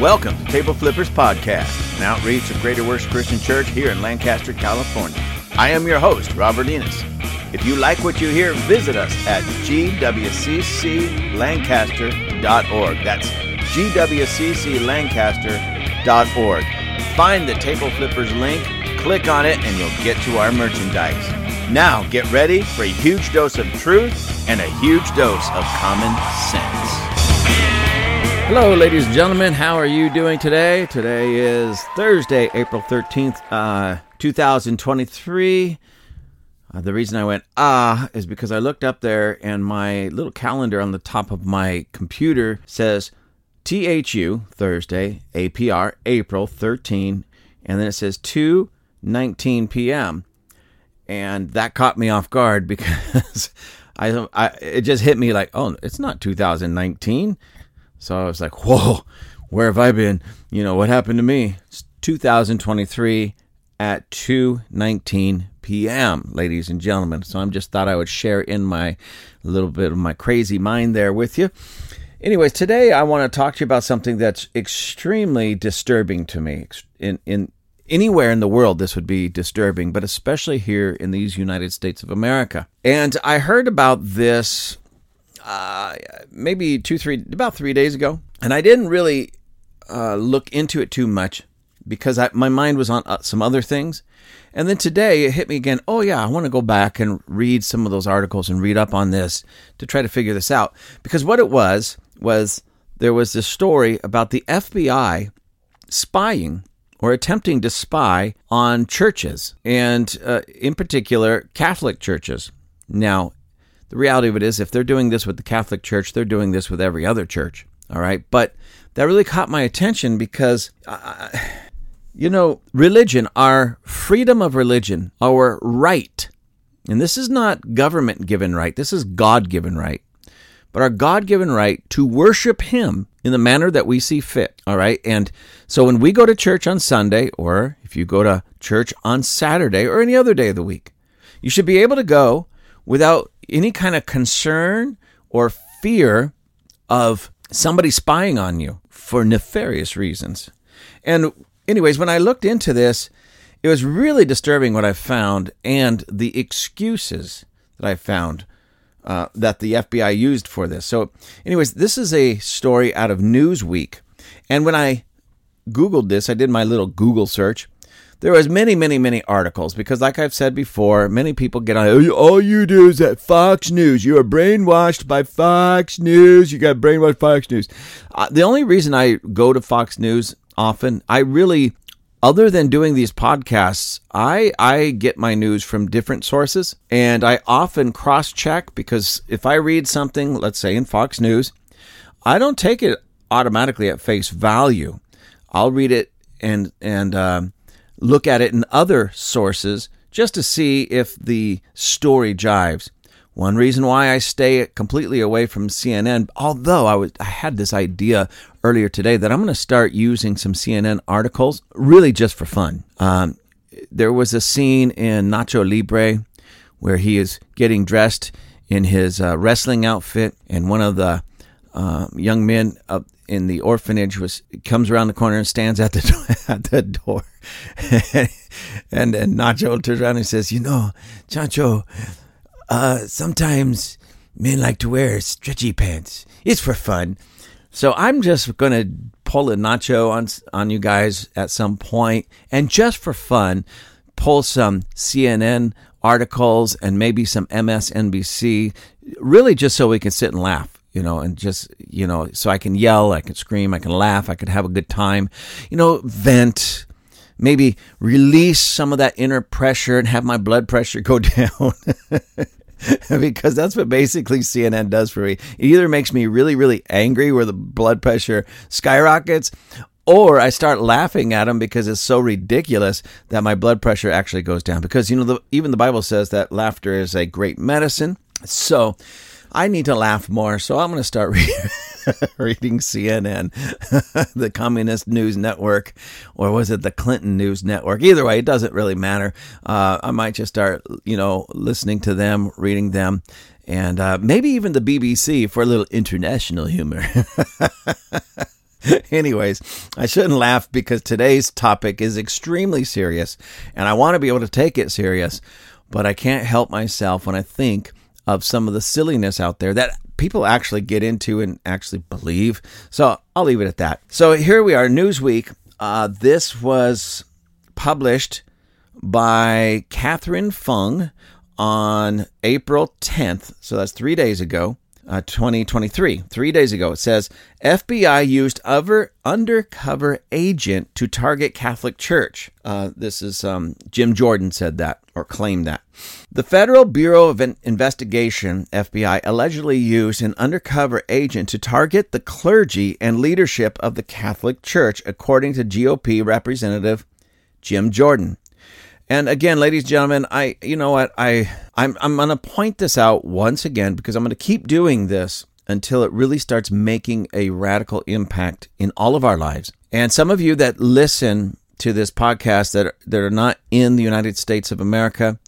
Welcome to Table Flippers Podcast, an outreach of Greater Works Christian Church here in Lancaster, California. I am your host, Robert Enos. If you like what you hear, visit us at gwcclancaster.org. That's gwcclancaster.org. Find the Table Flippers link, click on it, and you'll get to our merchandise. Now, get ready for a huge dose of truth and a huge dose of common sense. Hello, ladies and gentlemen. How are you doing today? Today is Thursday, April 13th, uh, 2023. Uh, the reason I went ah is because I looked up there and my little calendar on the top of my computer says THU, Thursday, APR, April 13, and then it says 2 19 p.m. And that caught me off guard because I, I it just hit me like, oh, it's not 2019. So I was like, whoa, where have I been? You know, what happened to me? It's 2023 at 2:19 p.m., ladies and gentlemen. So I'm just thought I would share in my little bit of my crazy mind there with you. Anyways, today I want to talk to you about something that's extremely disturbing to me. In in anywhere in the world this would be disturbing, but especially here in these United States of America. And I heard about this uh, maybe two, three, about three days ago, and I didn't really uh, look into it too much because I, my mind was on uh, some other things. And then today it hit me again. Oh yeah, I want to go back and read some of those articles and read up on this to try to figure this out. Because what it was was there was this story about the FBI spying or attempting to spy on churches, and uh, in particular Catholic churches. Now, the reality of it is, if they're doing this with the Catholic Church, they're doing this with every other church. All right. But that really caught my attention because, you know, religion, our freedom of religion, our right, and this is not government given right, this is God given right, but our God given right to worship Him in the manner that we see fit. All right. And so when we go to church on Sunday, or if you go to church on Saturday or any other day of the week, you should be able to go without any kind of concern or fear of somebody spying on you for nefarious reasons. And, anyways, when I looked into this, it was really disturbing what I found and the excuses that I found uh, that the FBI used for this. So, anyways, this is a story out of Newsweek. And when I Googled this, I did my little Google search there was many, many, many articles because, like I've said before, many people get on. All you do is at Fox News. You are brainwashed by Fox News. You got brainwashed Fox News. Uh, the only reason I go to Fox News often, I really, other than doing these podcasts, I I get my news from different sources, and I often cross check because if I read something, let's say in Fox News, I don't take it automatically at face value. I'll read it and and. Um, look at it in other sources just to see if the story jives. One reason why I stay completely away from CNN, although I was I had this idea earlier today that I'm going to start using some CNN articles really just for fun. Um, there was a scene in Nacho Libre where he is getting dressed in his uh, wrestling outfit, and one of the uh, young men up in the orphanage was comes around the corner and stands at the at the door, and and Nacho turns around and says, "You know, Chancho, uh, sometimes men like to wear stretchy pants. It's for fun." So I'm just gonna pull a Nacho on on you guys at some point, and just for fun, pull some CNN articles and maybe some MSNBC, really just so we can sit and laugh you know, and just, you know, so I can yell, I can scream, I can laugh, I can have a good time, you know, vent, maybe release some of that inner pressure and have my blood pressure go down. because that's what basically CNN does for me. It either makes me really, really angry where the blood pressure skyrockets, or I start laughing at them because it's so ridiculous that my blood pressure actually goes down. Because, you know, the, even the Bible says that laughter is a great medicine. So, I need to laugh more, so I'm going to start reading CNN, the Communist News Network, or was it the Clinton News Network? Either way, it doesn't really matter. Uh, I might just start, you know, listening to them, reading them, and uh, maybe even the BBC for a little international humor. Anyways, I shouldn't laugh because today's topic is extremely serious and I want to be able to take it serious, but I can't help myself when I think of some of the silliness out there that people actually get into and actually believe. So I'll leave it at that. So here we are, Newsweek. Uh, this was published by Katherine Fung on April 10th. So that's three days ago uh, 2023, three days ago. It says FBI used other undercover agent to target Catholic Church. Uh, this is um, Jim Jordan said that or claimed that. The Federal Bureau of Investigation, FBI, allegedly used an undercover agent to target the clergy and leadership of the Catholic Church, according to GOP Representative Jim Jordan. And again, ladies and gentlemen, I you know what I I'm I'm to point this out once again because I'm to keep doing this until it really starts making a radical impact in all of our lives. And some of you that listen to this podcast that are, that are not in the United States of America,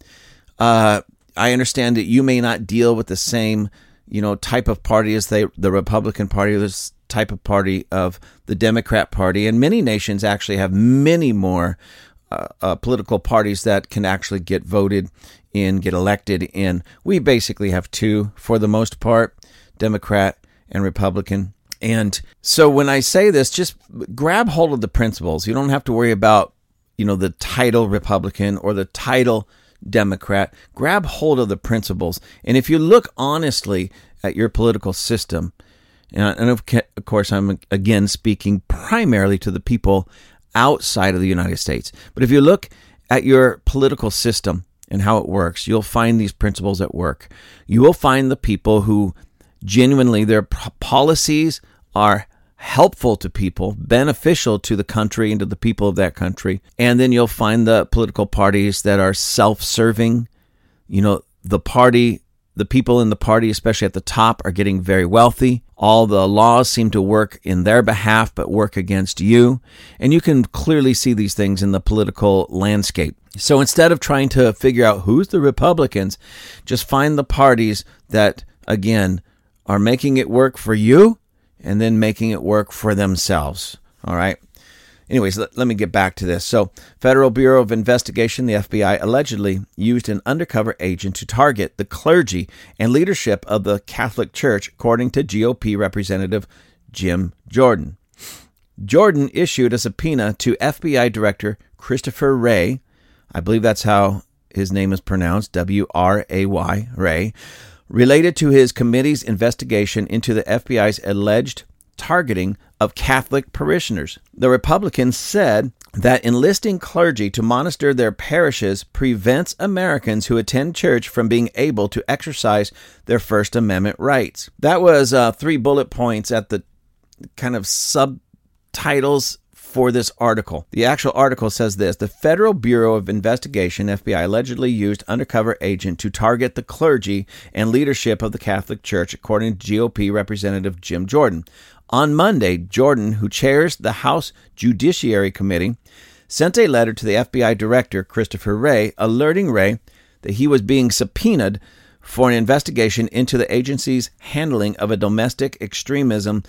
uh, I understand that you may not deal with the same you know type of party as they the Republican Party this type of party of the Democrat Party, and many nations actually have many more uh, uh, political parties that can actually get voted in, get elected in. We basically have two for the most part Democrat and Republican. And so when I say this, just grab hold of the principles. You don't have to worry about, you know, the title Republican or the title Democrat. Grab hold of the principles. And if you look honestly at your political system, and of course, I'm again speaking primarily to the people outside of the United States. But if you look at your political system and how it works, you'll find these principles at work. You will find the people who genuinely their policies are helpful to people, beneficial to the country and to the people of that country. And then you'll find the political parties that are self serving. You know, the party the people in the party, especially at the top, are getting very wealthy. All the laws seem to work in their behalf, but work against you. And you can clearly see these things in the political landscape. So instead of trying to figure out who's the Republicans, just find the parties that, again, are making it work for you and then making it work for themselves. All right anyways, let, let, me get back to this. So, Federal Bureau of Investigation, the FBI, allegedly used an undercover agent to target the clergy and leadership of the Catholic Church, according to GOP Representative Jim Jordan. Jordan issued a subpoena to FBI Director Christopher Wray. I believe that's how his name is pronounced W R A Y, Wray, related to his committee's investigation into the FBI's alleged targeting of Catholic parishioners. The Republicans said that enlisting clergy to monitor their parishes prevents Americans who attend church from being able to exercise their First Amendment rights. That was uh, three bullet points at the kind of subtitles for this article. The actual article says this The Federal Bureau of Investigation, FBI, allegedly used undercover agent to target the clergy and leadership of the Catholic Church, according to GOP Representative Jim Jordan. On Monday, Jordan, who chairs the House Judiciary Committee, sent a letter to the FBI Director, Christopher Wray, alerting Wray that he was being subpoenaed for an investigation into the agency's handling of a domestic extremism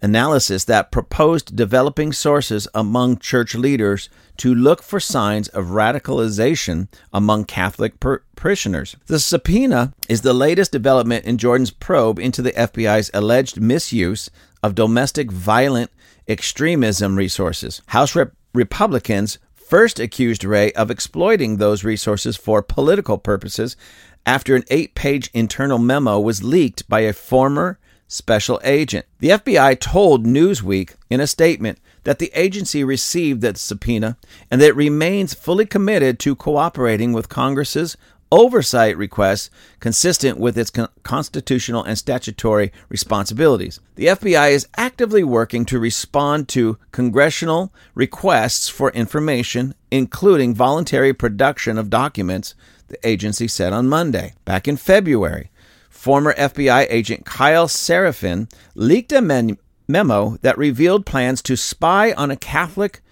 analysis that proposed developing sources among church leaders to look for signs of radicalization among Catholic per- parishioners. The subpoena is the latest development in Jordan's probe into the FBI's alleged misuse of domestic violent extremism resources. House Rep- Republicans first accused Wray of exploiting those resources for political purposes after an eight page internal memo was leaked by a former special agent. The FBI told Newsweek in a statement that the agency received that subpoena and that it remains fully committed to cooperating with Congress's oversight requests consistent with its constitutional and statutory responsibilities. The FBI is actively working to respond to congressional requests for information, including voluntary production of documents, the agency said on Monday. Back in February, former FBI agent Kyle Seraphin leaked a men- memo that revealed plans to spy on a Catholic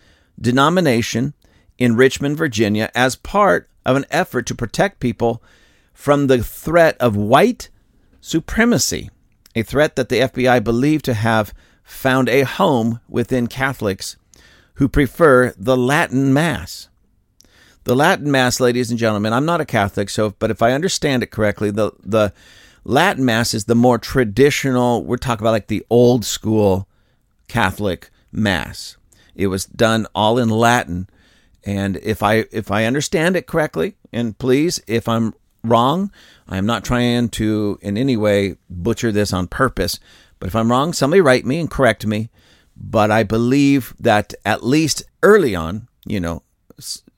denomination in Richmond, Virginia, as part of an effort to protect people from the threat of white supremacy a threat that the FBI believed to have found a home within Catholics who prefer the Latin Mass. The Latin Mass, ladies and gentlemen, I'm not a Catholic, so but if I understand it correctly, the the Latin Mass is the more traditional, we're talking about like the old school Catholic Mass. It was done all in Latin. And if I if I understand it correctly, and please, if I'm wrong, I am not trying to in any way butcher this on purpose. But if I'm wrong, somebody write me and correct me. But I believe that at least early on, you know,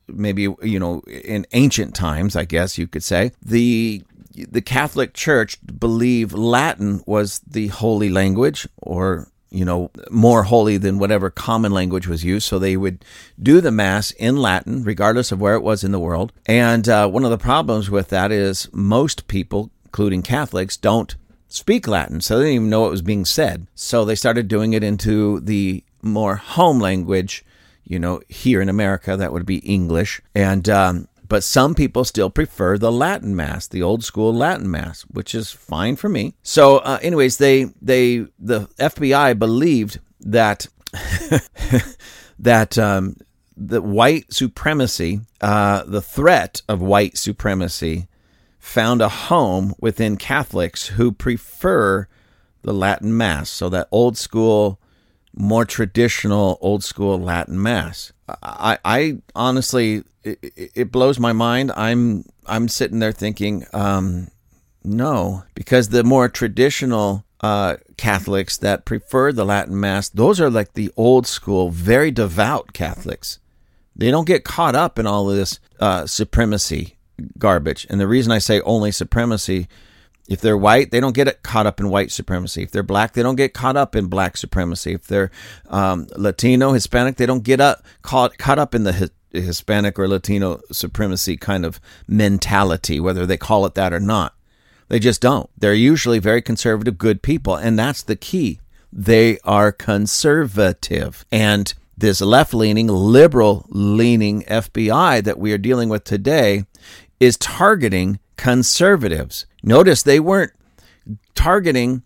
maybe you know in ancient times, I guess you could say the the Catholic Church believed Latin was the holy language, or you know, more holy than whatever common language was used. So they would do the Mass in Latin, regardless of where it was in the world. And uh, one of the problems with that is most people, including Catholics, don't speak Latin. So they didn't even know what was being said. So they started doing it into the more home language, you know, here in America, that would be English. And um, but some people still prefer the Latin Mass, the old school Latin Mass, which is fine for me. So, uh, anyways, they they the FBI believed that that um, the white supremacy, uh, the threat of white supremacy, found a home within Catholics who prefer the Latin Mass. So that old school more traditional old school Latin mass. I, I honestly, it, it, blows my mind. I'm, I'm sitting there thinking, um, no, because the more traditional uh, Catholics that prefer the Latin mass, those are like the old school, very devout Catholics. They don't get caught up in all of this uh, supremacy garbage. And the reason I say only supremacy if they're white, they don't get caught up in white supremacy. If they're black, they don't get caught up in black supremacy. If they're um, Latino, Hispanic, they don't get up caught caught up in the Hispanic or Latino supremacy kind of mentality, whether they call it that or not. They just don't. They're usually very conservative, good people, and that's the key. They are conservative. And this left leaning, liberal leaning FBI that we are dealing with today is targeting conservatives. Notice they weren't targeting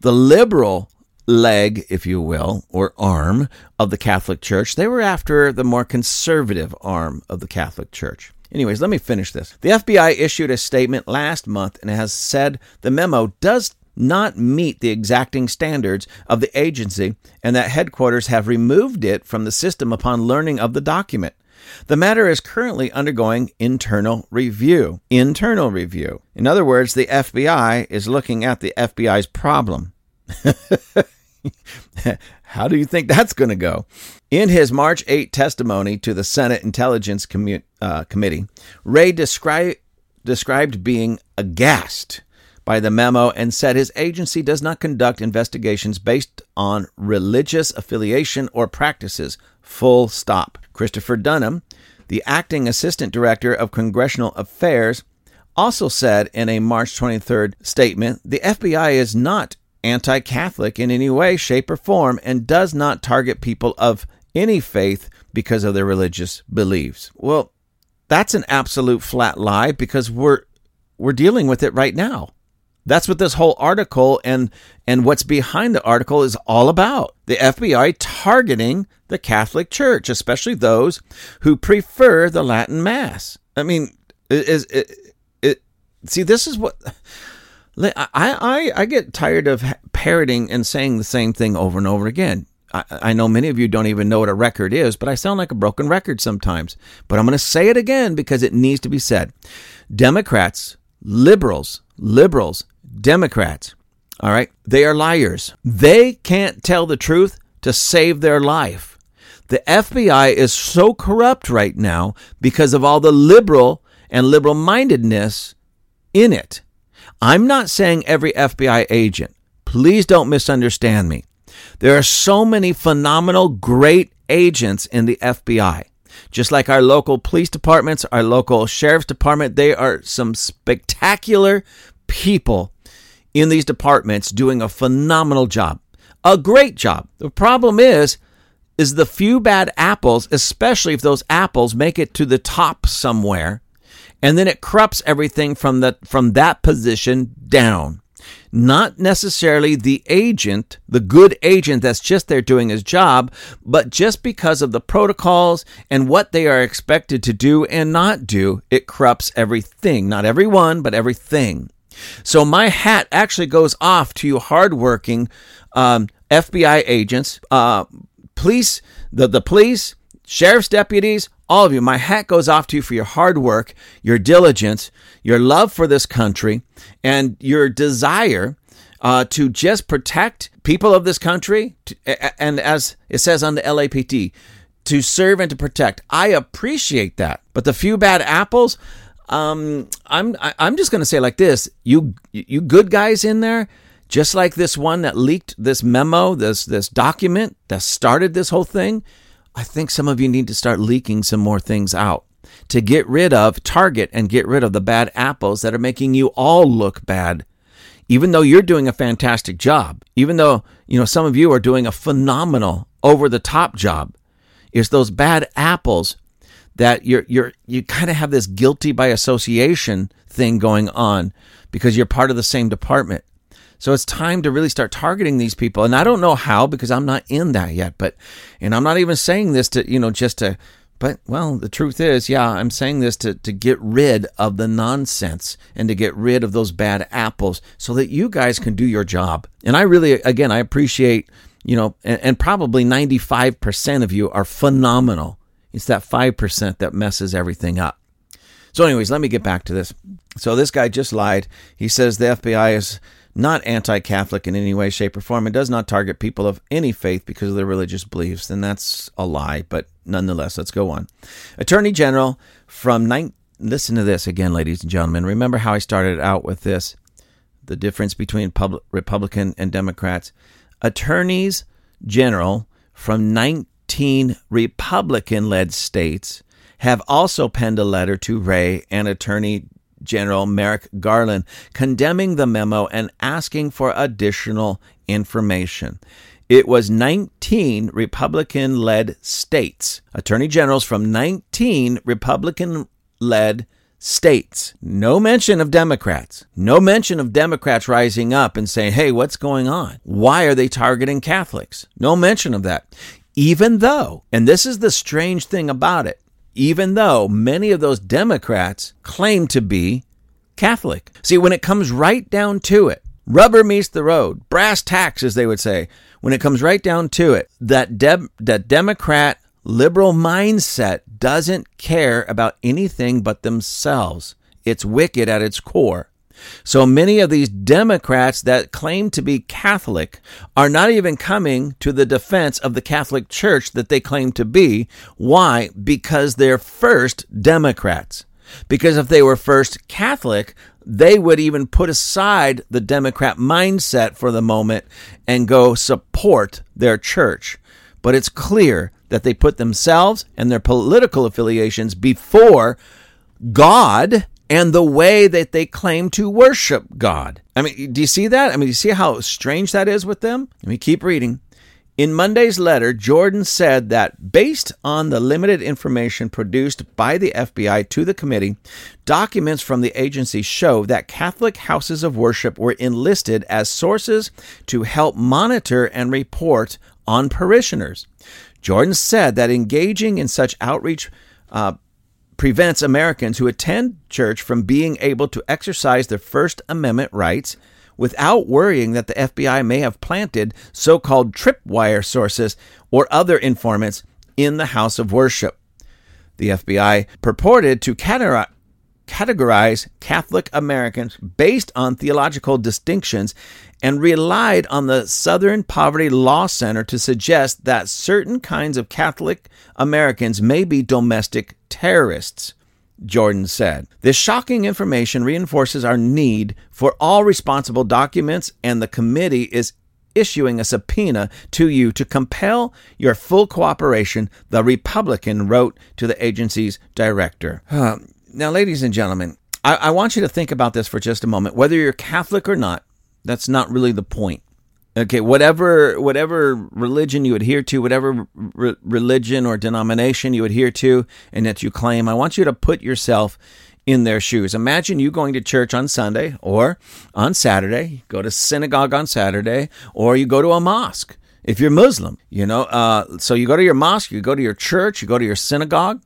the liberal leg, if you will, or arm of the Catholic Church. They were after the more conservative arm of the Catholic Church. Anyways, let me finish this. The FBI issued a statement last month and has said the memo does not meet the exacting standards of the agency and that headquarters have removed it from the system upon learning of the document. The matter is currently undergoing internal review. Internal review. In other words, the FBI is looking at the FBI's problem. How do you think that's going to go? In his March 8 testimony to the Senate Intelligence Commu- uh, Committee, Wray descri- described being aghast by the memo and said his agency does not conduct investigations based on religious affiliation or practices. Full stop. Christopher Dunham, the acting assistant director of congressional affairs, also said in a March 23rd statement the FBI is not anti Catholic in any way, shape, or form and does not target people of any faith because of their religious beliefs. Well, that's an absolute flat lie because we're we're dealing with it right now. That's what this whole article and and what's behind the article is all about. The FBI targeting the Catholic Church, especially those who prefer the Latin Mass. I mean, is it, it, it see this is what I, I I get tired of parroting and saying the same thing over and over again. I, I know many of you don't even know what a record is, but I sound like a broken record sometimes. But I'm going to say it again because it needs to be said. Democrats, liberals, liberals Democrats, all right, they are liars. They can't tell the truth to save their life. The FBI is so corrupt right now because of all the liberal and liberal mindedness in it. I'm not saying every FBI agent. Please don't misunderstand me. There are so many phenomenal, great agents in the FBI. Just like our local police departments, our local sheriff's department, they are some spectacular people in these departments doing a phenomenal job. A great job. The problem is is the few bad apples, especially if those apples make it to the top somewhere, and then it corrupts everything from the from that position down. Not necessarily the agent, the good agent that's just there doing his job, but just because of the protocols and what they are expected to do and not do, it corrupts everything. Not everyone, but everything. So my hat actually goes off to you hardworking um, FBI agents, uh, police, the, the police, sheriff's deputies, all of you. My hat goes off to you for your hard work, your diligence, your love for this country, and your desire uh, to just protect people of this country. To, and as it says on the LAPD, to serve and to protect. I appreciate that. But the few bad apples, um, I'm I'm just going to say like this: you you good guys in there, just like this one that leaked this memo, this this document that started this whole thing. I think some of you need to start leaking some more things out to get rid of, target and get rid of the bad apples that are making you all look bad. Even though you're doing a fantastic job, even though, you know, some of you are doing a phenomenal over the top job, it's those bad apples that you're you're you kind of have this guilty by association thing going on because you're part of the same department. So it's time to really start targeting these people. And I don't know how because I'm not in that yet, but and I'm not even saying this to, you know, just to but well, the truth is, yeah, I'm saying this to, to get rid of the nonsense and to get rid of those bad apples so that you guys can do your job. And I really again I appreciate, you know, and, and probably 95% of you are phenomenal. It's that 5% that messes everything up. So, anyways, let me get back to this. So, this guy just lied. He says the FBI is not anti Catholic in any way, shape, or form. It does not target people of any faith because of their religious beliefs. And that's a lie, but nonetheless, let's go on. Attorney General from nine. Listen to this again, ladies and gentlemen. Remember how I started out with this the difference between Pub- Republican and Democrats. Attorneys General from 19 Republican led states have also penned a letter to Wray and Attorney General Merrick Garland condemning the memo and asking for additional information. It was 19 Republican led states, attorney generals from 19 Republican led states. No mention of Democrats. No mention of Democrats rising up and saying, hey, what's going on? Why are they targeting Catholics? No mention of that. Even though, and this is the strange thing about it, even though many of those Democrats claim to be Catholic. See, when it comes right down to it, rubber meets the road, brass tacks, as they would say, when it comes right down to it, that, de- that Democrat liberal mindset doesn't care about anything but themselves. It's wicked at its core. So many of these Democrats that claim to be Catholic are not even coming to the defense of the Catholic Church that they claim to be. Why? Because they're first Democrats. Because if they were first Catholic, they would even put aside the Democrat mindset for the moment and go support their church. But it's clear that they put themselves and their political affiliations before God and the way that they claim to worship God. I mean, do you see that? I mean, do you see how strange that is with them? Let me keep reading. In Monday's letter, Jordan said that based on the limited information produced by the FBI to the committee, documents from the agency show that Catholic houses of worship were enlisted as sources to help monitor and report on parishioners. Jordan said that engaging in such outreach uh, prevents Americans who attend church from being able to exercise their First Amendment rights without worrying that the FBI may have planted so called tripwire sources or other informants in the house of worship. The FBI purported to categorize Catholic Americans based on theological distinctions and relied on the Southern Poverty Law Center to suggest that certain kinds of Catholic Americans may be domestic terrorists. Jordan said. This shocking information reinforces our need for all responsible documents, and the committee is issuing a subpoena to you to compel your full cooperation, the Republican wrote to the agency's director. now, ladies and gentlemen, I, I want you to think about this for just a moment. Whether you're Catholic or not, that's not really the point. Okay, whatever whatever religion you adhere to, whatever re- religion or denomination you adhere to, and that you claim, I want you to put yourself in their shoes. Imagine you going to church on Sunday or on Saturday, go to synagogue on Saturday, or you go to a mosque if you're Muslim, you know. Uh, so you go to your mosque, you go to your church, you go to your synagogue,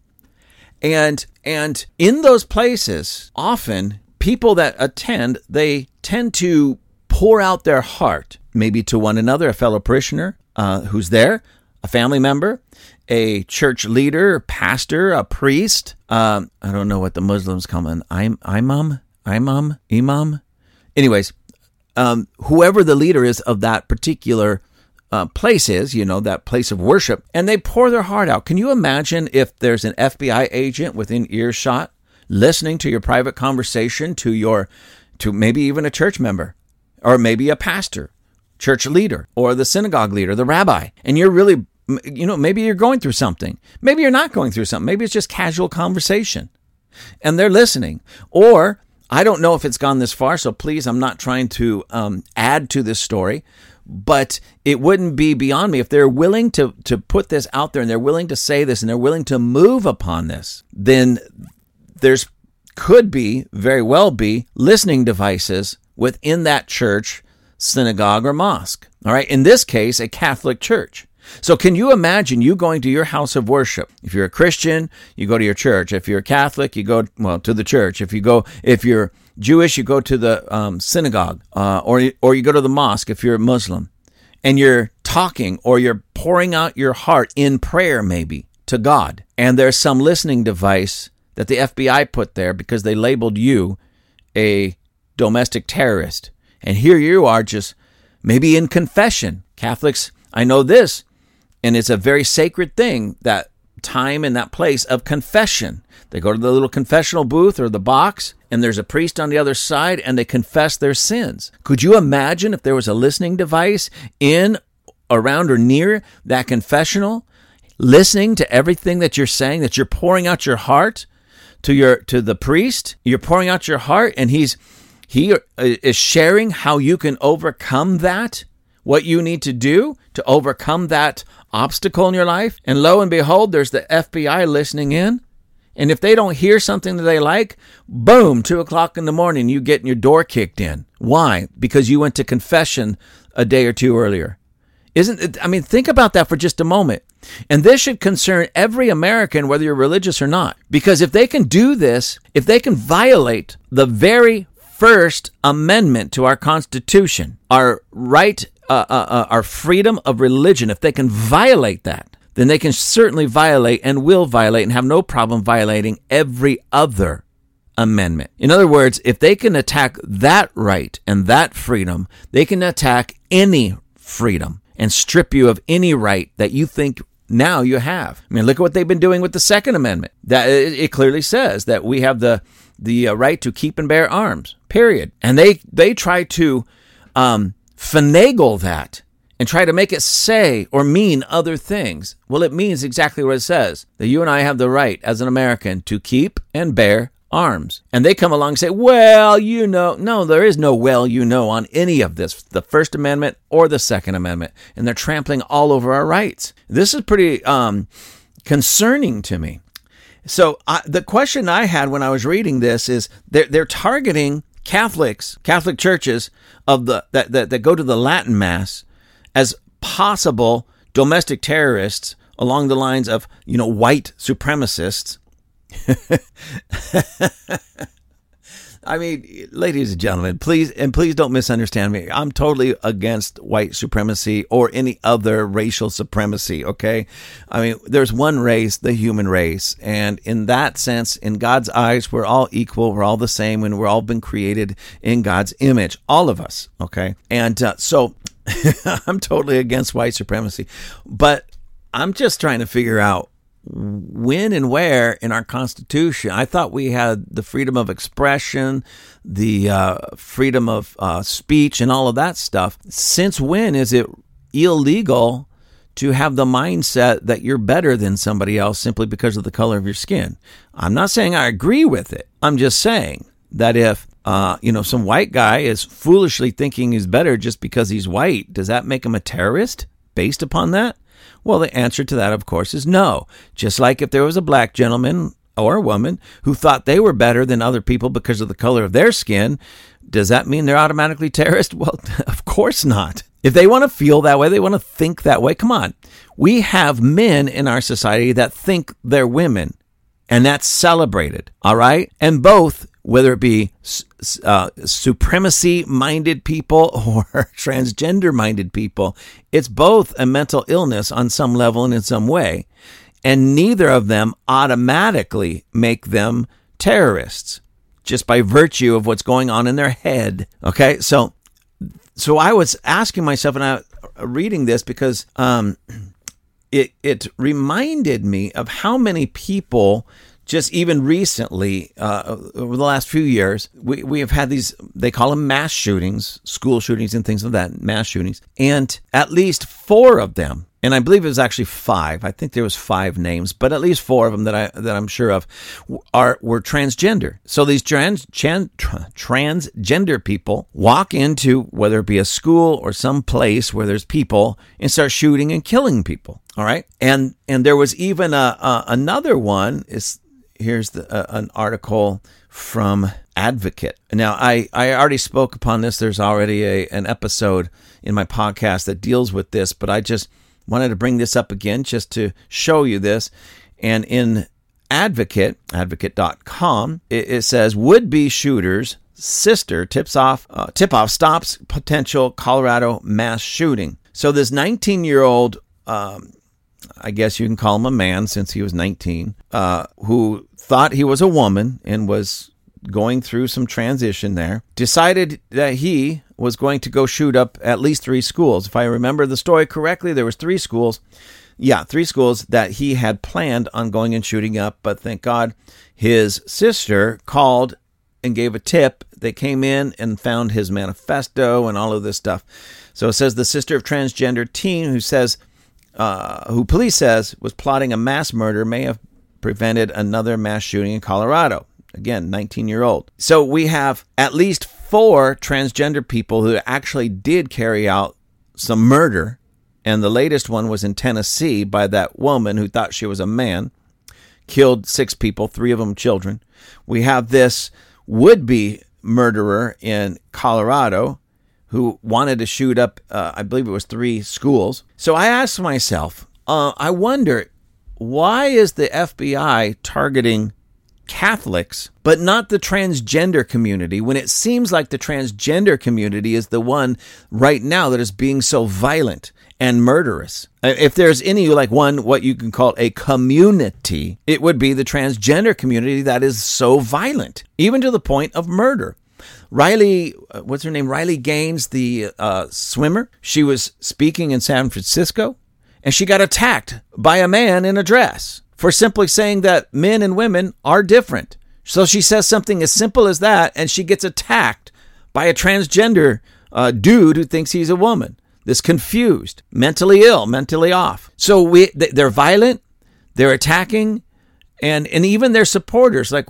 and and in those places, often people that attend they tend to pour out their heart, maybe to one another, a fellow parishioner uh, who's there, a family member, a church leader, pastor, a priest. Um, I don't know what the Muslims call an im, imam, imam, imam. Anyways, um, whoever the leader is of that particular uh, place is, you know, that place of worship, and they pour their heart out. Can you imagine if there's an FBI agent within earshot listening to your private conversation to your, to maybe even a church member, or maybe a pastor, church leader, or the synagogue leader, the rabbi, and you're really you know, maybe you're going through something. Maybe you're not going through something. Maybe it's just casual conversation and they're listening. Or I don't know if it's gone this far, so please, I'm not trying to um, add to this story, but it wouldn't be beyond me if they're willing to, to put this out there and they're willing to say this and they're willing to move upon this, then there's could be, very well be, listening devices within that church, synagogue, or mosque. All right. In this case, a Catholic church. So, can you imagine you going to your house of worship? If you're a Christian, you go to your church. If you're a Catholic, you go well to the church. If you go, if you're Jewish, you go to the um, synagogue, uh, or or you go to the mosque. If you're a Muslim, and you're talking or you're pouring out your heart in prayer, maybe to God, and there's some listening device that the FBI put there because they labeled you a domestic terrorist, and here you are just maybe in confession. Catholics, I know this and it's a very sacred thing, that time and that place of confession. They go to the little confessional booth or the box, and there's a priest on the other side, and they confess their sins. Could you imagine if there was a listening device in, around, or near that confessional, listening to everything that you're saying, that you're pouring out your heart to your to the priest? You're pouring out your heart, and he's he uh, is sharing how you can overcome that, what you need to do to overcome that obstacle in your life, and lo and behold, there's the FBI listening in. And if they don't hear something that they like, boom, two o'clock in the morning, you get your door kicked in. Why? Because you went to confession a day or two earlier. Isn't it? I mean, think about that for just a moment. And this should concern every American, whether you're religious or not. Because if they can do this, if they can violate the very first amendment to our Constitution, our right uh, uh, uh, our freedom of religion, if they can violate that, then they can certainly violate and will violate and have no problem violating every other amendment. In other words, if they can attack that right and that freedom, they can attack any freedom and strip you of any right that you think now you have. I mean, look at what they've been doing with the Second Amendment. That it clearly says that we have the the uh, right to keep and bear arms. Period. And they they try to um, finagle that and try to make it say or mean other things. Well, it means exactly what it says that you and I have the right as an American to keep and bear arms. And they come along and say, well, you know, no, there is no well, you know, on any of this, the First Amendment or the Second Amendment. And they're trampling all over our rights. This is pretty um, concerning to me. So the question I had when I was reading this is they're, they're targeting Catholics, Catholic churches of the that, that, that go to the Latin Mass as possible domestic terrorists along the lines of, you know, white supremacists. I mean, ladies and gentlemen, please and please don't misunderstand me. I'm totally against white supremacy or any other racial supremacy, okay? I mean, there's one race, the human race, and in that sense, in God's eyes, we're all equal, we're all the same, and we're all been created in God's image, all of us, okay? And uh, so I'm totally against white supremacy, but I'm just trying to figure out when and where in our Constitution. I thought we had the freedom of expression, the uh, freedom of uh, speech, and all of that stuff. Since when is it illegal to have the mindset that you're better than somebody else simply because of the color of your skin? I'm not saying I agree with it. I'm just saying that if uh, you know some white guy is foolishly thinking he's better just because he's white, does that make him a terrorist based upon that? Well, the answer to that, of course, is no. Just like if there was a black gentleman or a woman who thought they were better than other people because of the color of their skin, does that mean they're automatically terrorist? Well, of course not. If they want to feel that way, they want to think that way. Come on. We have men in our society that think they're women, and that's celebrated. All right. And both, whether it be uh, supremacy minded people or transgender minded people, it's both a mental illness on some level and in some way. And neither of them automatically make them terrorists just by virtue of what's going on in their head. Okay. So, so I was asking myself, and I reading this because um, it it reminded me of how many people just even recently, uh, over the last few years, we, we have had these, they call them mass shootings, school shootings and things like that, mass shootings. And at least four of them and I believe it was actually five. I think there was five names, but at least four of them that I that I'm sure of are were transgender. So these trans tran, transgender people walk into whether it be a school or some place where there's people and start shooting and killing people. All right, and and there was even a, a another one. Is here's the, uh, an article from Advocate. Now I I already spoke upon this. There's already a an episode in my podcast that deals with this, but I just wanted to bring this up again just to show you this. And in Advocate, advocate.com, it, it says would be shooters sister tips off uh, tip off stops potential Colorado mass shooting. So this 19 year old, um, I guess you can call him a man since he was 19, uh, who thought he was a woman and was going through some transition there, decided that he was going to go shoot up at least three schools. If I remember the story correctly, there was three schools. Yeah, three schools that he had planned on going and shooting up, but thank God his sister called and gave a tip. They came in and found his manifesto and all of this stuff. So it says the sister of transgender teen who says, uh, who police says was plotting a mass murder may have prevented another mass shooting in Colorado. Again, 19 year old. So we have at least four transgender people who actually did carry out some murder. And the latest one was in Tennessee by that woman who thought she was a man, killed six people, three of them children. We have this would be murderer in Colorado who wanted to shoot up, uh, I believe it was three schools. So I asked myself, uh, I wonder, why is the FBI targeting Catholics, but not the transgender community, when it seems like the transgender community is the one right now that is being so violent and murderous. Uh, if there's any, like one, what you can call a community, it would be the transgender community that is so violent, even to the point of murder. Riley, uh, what's her name? Riley Gaines, the uh, swimmer. She was speaking in San Francisco and she got attacked by a man in a dress for simply saying that men and women are different. So she says something as simple as that, and she gets attacked by a transgender uh, dude who thinks he's a woman. This confused, mentally ill, mentally off. So we, they're violent, they're attacking, and and even their supporters. Like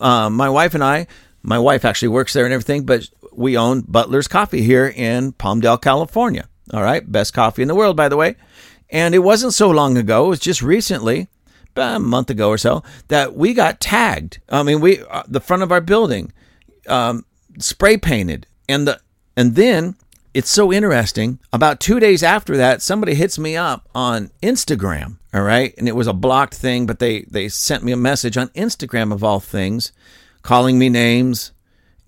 uh, my wife and I, my wife actually works there and everything, but we own Butler's Coffee here in Palmdale, California. All right, best coffee in the world, by the way. And it wasn't so long ago, it was just recently, about a month ago or so, that we got tagged. I mean, we uh, the front of our building um, spray painted, and the and then it's so interesting. About two days after that, somebody hits me up on Instagram. All right, and it was a blocked thing, but they they sent me a message on Instagram of all things, calling me names,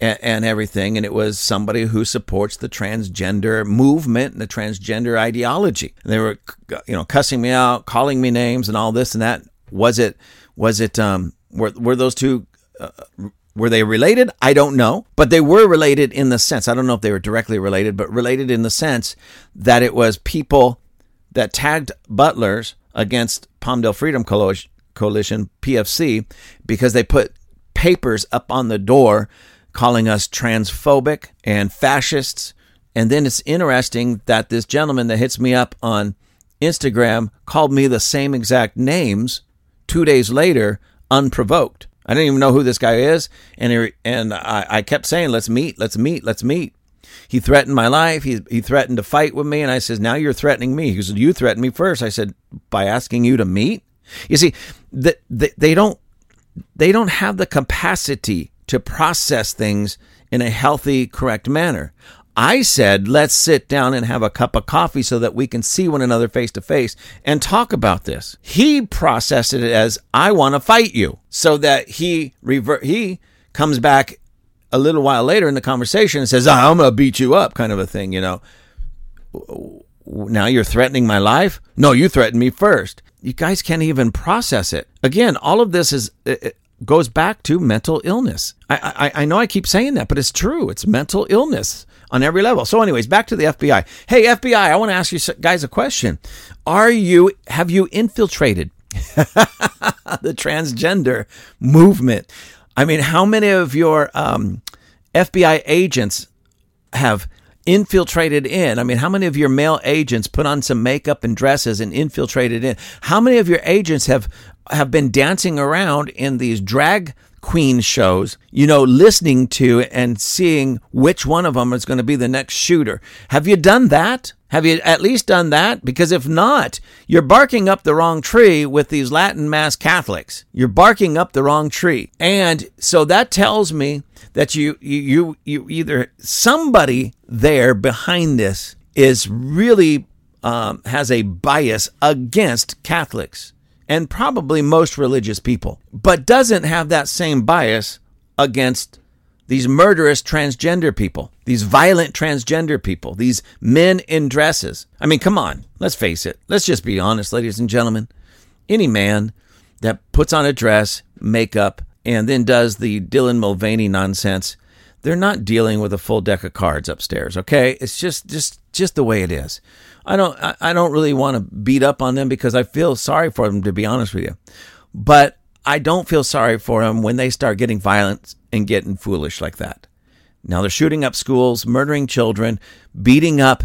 and, and everything. And it was somebody who supports the transgender movement and the transgender ideology. And they were, you know, cussing me out, calling me names, and all this and that. Was it? Was it? Um, were were those two? Uh, were they related? I don't know, but they were related in the sense. I don't know if they were directly related, but related in the sense that it was people that tagged butlers against Palmdale Freedom Coalition, PFC, because they put papers up on the door calling us transphobic and fascists. And then it's interesting that this gentleman that hits me up on Instagram called me the same exact names two days later, unprovoked. I didn't even know who this guy is, and he, and I, I kept saying, "Let's meet, let's meet, let's meet." He threatened my life. He he threatened to fight with me, and I says, "Now you're threatening me." He said, "You threatened me first. I said, "By asking you to meet." You see, that they, they don't they don't have the capacity to process things in a healthy, correct manner. I said, let's sit down and have a cup of coffee so that we can see one another face to face and talk about this. He processed it as, I want to fight you. So that he revert, he comes back a little while later in the conversation and says, I'm going to beat you up, kind of a thing, you know. Now you're threatening my life? No, you threatened me first. You guys can't even process it. Again, all of this is goes back to mental illness. I, I, I know I keep saying that, but it's true. It's mental illness on every level. So, anyways, back to the FBI. Hey, FBI, I want to ask you guys a question. Are you have you infiltrated the transgender movement? I mean, how many of your um, FBI agents have infiltrated in? I mean, how many of your male agents put on some makeup and dresses and infiltrated in? How many of your agents have have been dancing around in these drag queen shows, you know, listening to and seeing which one of them is going to be the next shooter. Have you done that? Have you at least done that? Because if not, you're barking up the wrong tree with these Latin Mass Catholics. You're barking up the wrong tree. And so that tells me that you, you, you either somebody there behind this is really um, has a bias against Catholics and probably most religious people, but doesn't have that same bias against these murderous transgender people, these violent transgender people, these men in dresses. I mean, come on, let's face it. Let's just be honest, ladies and gentlemen. Any man that puts on a dress, makeup, and then does the Dylan Mulvaney nonsense, they're not dealing with a full deck of cards upstairs, okay? It's just just just the way it is. I don't I don't really want to beat up on them because I feel sorry for them to be honest with you. But I don't feel sorry for them when they start getting violent and getting foolish like that. Now they're shooting up schools, murdering children, beating up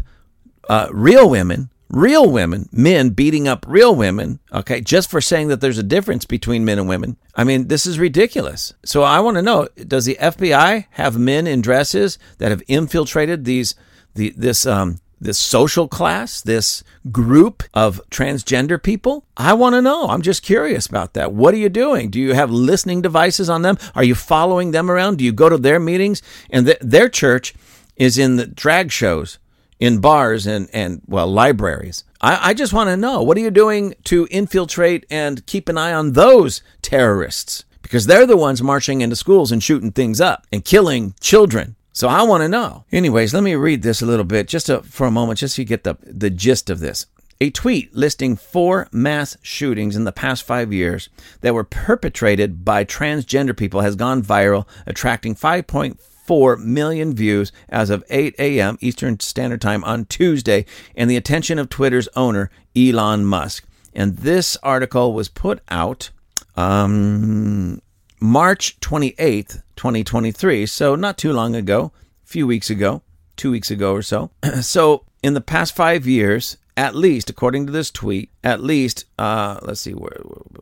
uh, real women, real women, men beating up real women, okay, just for saying that there's a difference between men and women. I mean, this is ridiculous. So I want to know does the FBI have men in dresses that have infiltrated these the this um this social class, this group of transgender people? I want to know. I'm just curious about that. What are you doing? Do you have listening devices on them? Are you following them around? Do you go to their meetings? And th- their church is in the drag shows, in bars, and, and well, libraries. I, I just want to know what are you doing to infiltrate and keep an eye on those terrorists? Because they're the ones marching into schools and shooting things up and killing children so I want to know. Anyways, let me read this a little bit just to, for a moment, just so you get the, the gist of this. A tweet listing four mass shootings in the past five years that were perpetrated by transgender people has gone viral, attracting 5.4 million views as of 8 a.m. Eastern Standard Time on Tuesday, and the attention of Twitter's owner, Elon Musk. And this article was put out um, March 28th, 2023. So, not too long ago, a few weeks ago, two weeks ago or so. so, in the past five years, at least, according to this tweet, at least, uh, let's see,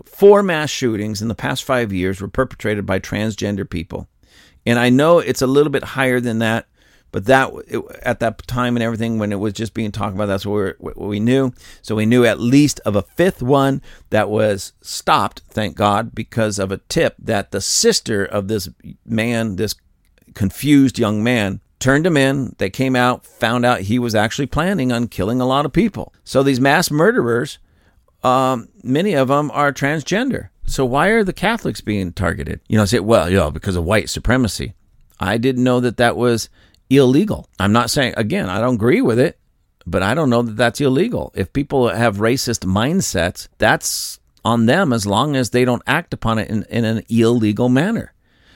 four mass shootings in the past five years were perpetrated by transgender people. And I know it's a little bit higher than that but that it, at that time and everything, when it was just being talked about, that's what we, what we knew. So we knew at least of a fifth one that was stopped, thank God, because of a tip that the sister of this man, this confused young man, turned him in. They came out, found out he was actually planning on killing a lot of people. So these mass murderers, um, many of them are transgender. So why are the Catholics being targeted? You know, say, well, you know, because of white supremacy. I didn't know that that was illegal. I'm not saying, again, I don't agree with it, but I don't know that that's illegal. If people have racist mindsets, that's on them as long as they don't act upon it in, in an illegal manner.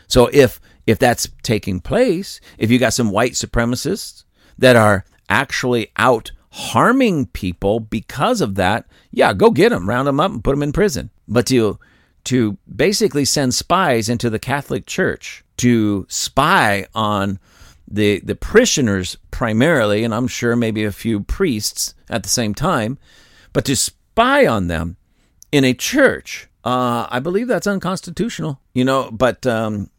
So if if that's taking place, if you got some white supremacists that are actually out harming people because of that, yeah, go get them, round them up, and put them in prison. But to to basically send spies into the Catholic Church to spy on the the parishioners primarily, and I'm sure maybe a few priests at the same time, but to spy on them in a church, uh, I believe that's unconstitutional. You know, but um,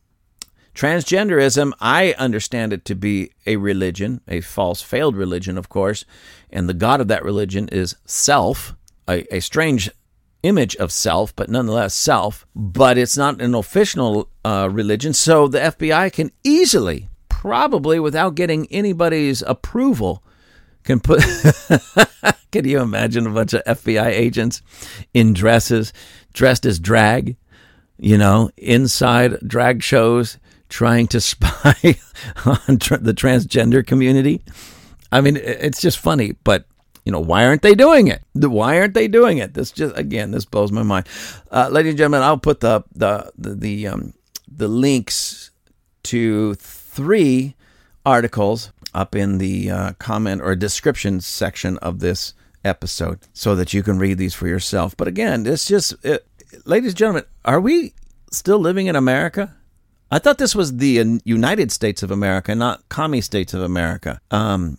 transgenderism, I understand it to be a religion, a false, failed religion, of course, and the god of that religion is self, a, a strange image of self, but nonetheless self. But it's not an official uh, religion, so the FBI can easily, probably without getting anybody's approval, can put. can you imagine a bunch of FBI agents in dresses, dressed as drag, you know, inside drag shows, trying to spy on tra- the transgender community? I mean, it's just funny, but you know, why aren't they doing it? Why aren't they doing it? This just again, this blows my mind. Uh, ladies and gentlemen, I'll put the the the the, um, the links to three articles up in the uh, comment or description section of this episode so that you can read these for yourself. But again, it's just, it, ladies and gentlemen, are we still living in America? I thought this was the United States of America, not commie states of America. Um,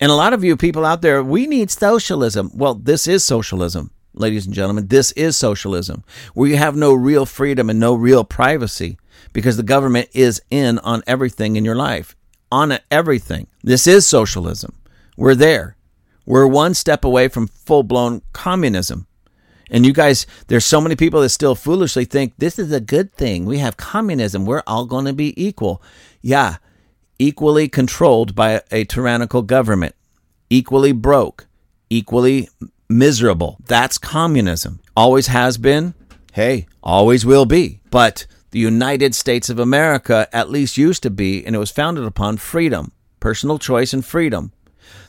and a lot of you people out there, we need socialism. Well, this is socialism, ladies and gentlemen. This is socialism, where you have no real freedom and no real privacy because the government is in on everything in your life, on everything. This is socialism. We're there. We're one step away from full blown communism. And you guys, there's so many people that still foolishly think this is a good thing. We have communism. We're all going to be equal. Yeah, equally controlled by a tyrannical government, equally broke, equally miserable. That's communism. Always has been. Hey, always will be. But the United States of America at least used to be, and it was founded upon freedom, personal choice, and freedom.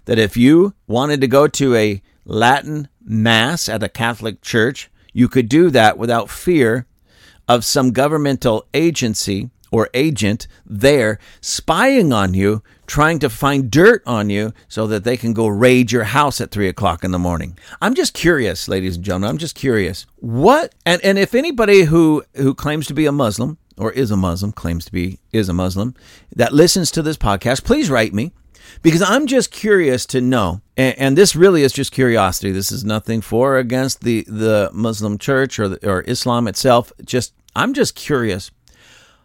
That if you wanted to go to a Latin Mass at a Catholic church, you could do that without fear of some governmental agency or agent there spying on you, trying to find dirt on you so that they can go raid your house at three o'clock in the morning. I'm just curious, ladies and gentlemen. I'm just curious. What and, and if anybody who who claims to be a Muslim or is a Muslim, claims to be is a Muslim, that listens to this podcast, please write me. Because I'm just curious to know, and, and this really is just curiosity. This is nothing for or against the, the Muslim church or, the, or Islam itself. Just I'm just curious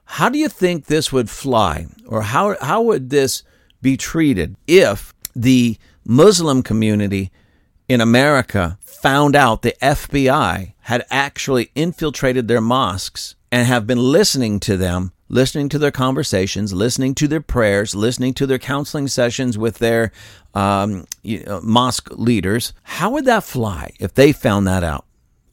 how do you think this would fly, or how, how would this be treated if the Muslim community in America found out the FBI had actually infiltrated their mosques and have been listening to them, listening to their conversations, listening to their prayers, listening to their counseling sessions with their um, you know, mosque leaders? How would that fly if they found that out?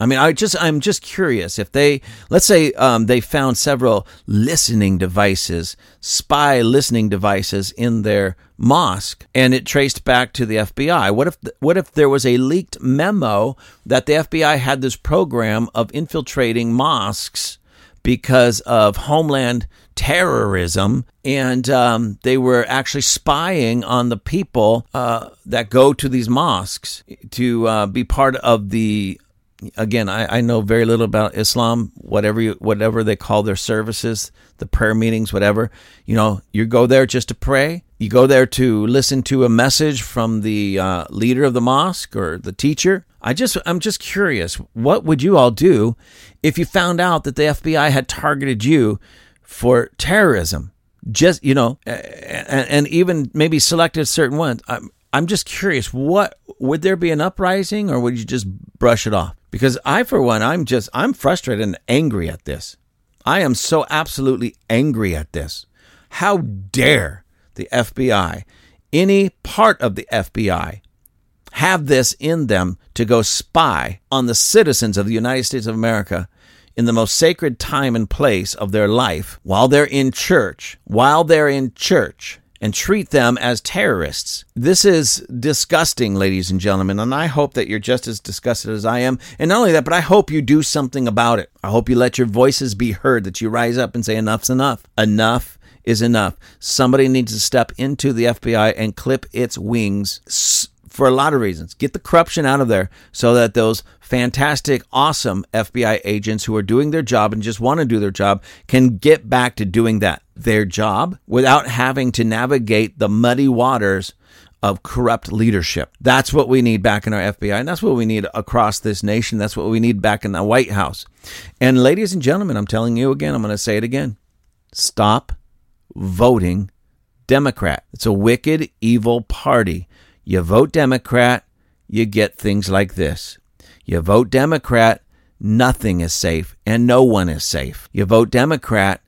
I mean, I just I'm just curious if they let's say um, they found several listening devices, spy listening devices in their mosque, and it traced back to the FBI. What if what if there was a leaked memo that the FBI had this program of infiltrating mosques because of homeland terrorism, and um, they were actually spying on the people uh, that go to these mosques to uh, be part of the again, I, I know very little about Islam. Whatever you, whatever they call their services, the prayer meetings, whatever. You know, you go there just to pray. You go there to listen to a message from the uh, leader of the mosque or the teacher. I just, I'm just curious. What would you all do if you found out that the FBI had targeted you for terrorism? Just you know, and, and even maybe selected certain ones. I'm, just curious. What would there be an uprising, or would you just brush it off? Because I, for one, I'm just, I'm frustrated and angry at this. I am so absolutely angry at this. How dare the FBI, any part of the FBI, have this in them to go spy on the citizens of the United States of America in the most sacred time and place of their life while they're in church, while they're in church, and treat them as terrorists. This is disgusting, ladies and gentlemen, and I hope that you're just as disgusted as I am. And not only that, but I hope you do something about it. I hope you let your voices be heard, that you rise up and say, enough's enough. Enough is enough. Somebody needs to step into the FBI and clip its wings for a lot of reasons. Get the corruption out of there so that those fantastic, awesome FBI agents who are doing their job and just want to do their job can get back to doing that their job without having to navigate the muddy waters of corrupt leadership. That's what we need back in our FBI, and that's what we need across this nation. That's what we need back in the White House. And, ladies and gentlemen, I'm telling you again, I'm going to say it again stop voting Democrat. It's a wicked, evil party. You vote Democrat, you get things like this. You vote Democrat, nothing is safe and no one is safe. You vote Democrat,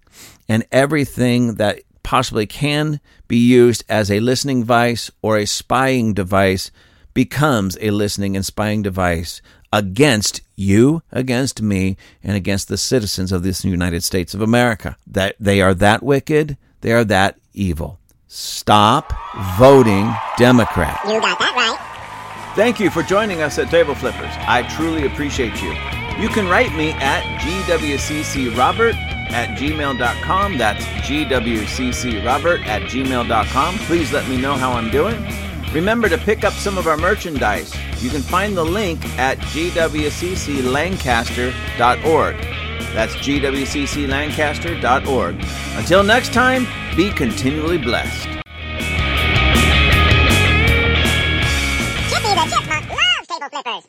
and everything that possibly can be used as a listening device or a spying device becomes a listening and spying device against you, against me, and against the citizens of this United States of America. That they are that wicked, they are that evil. Stop voting Democrat. You got that right. Thank you for joining us at Table Flippers. I truly appreciate you. You can write me at gwccrobert at gmail.com. That's gwccrobert at gmail.com. Please let me know how I'm doing. Remember to pick up some of our merchandise. You can find the link at gwcclancaster.org. That's gwcclancaster.org. Until next time, be continually blessed. The Chipmunk loves table flippers.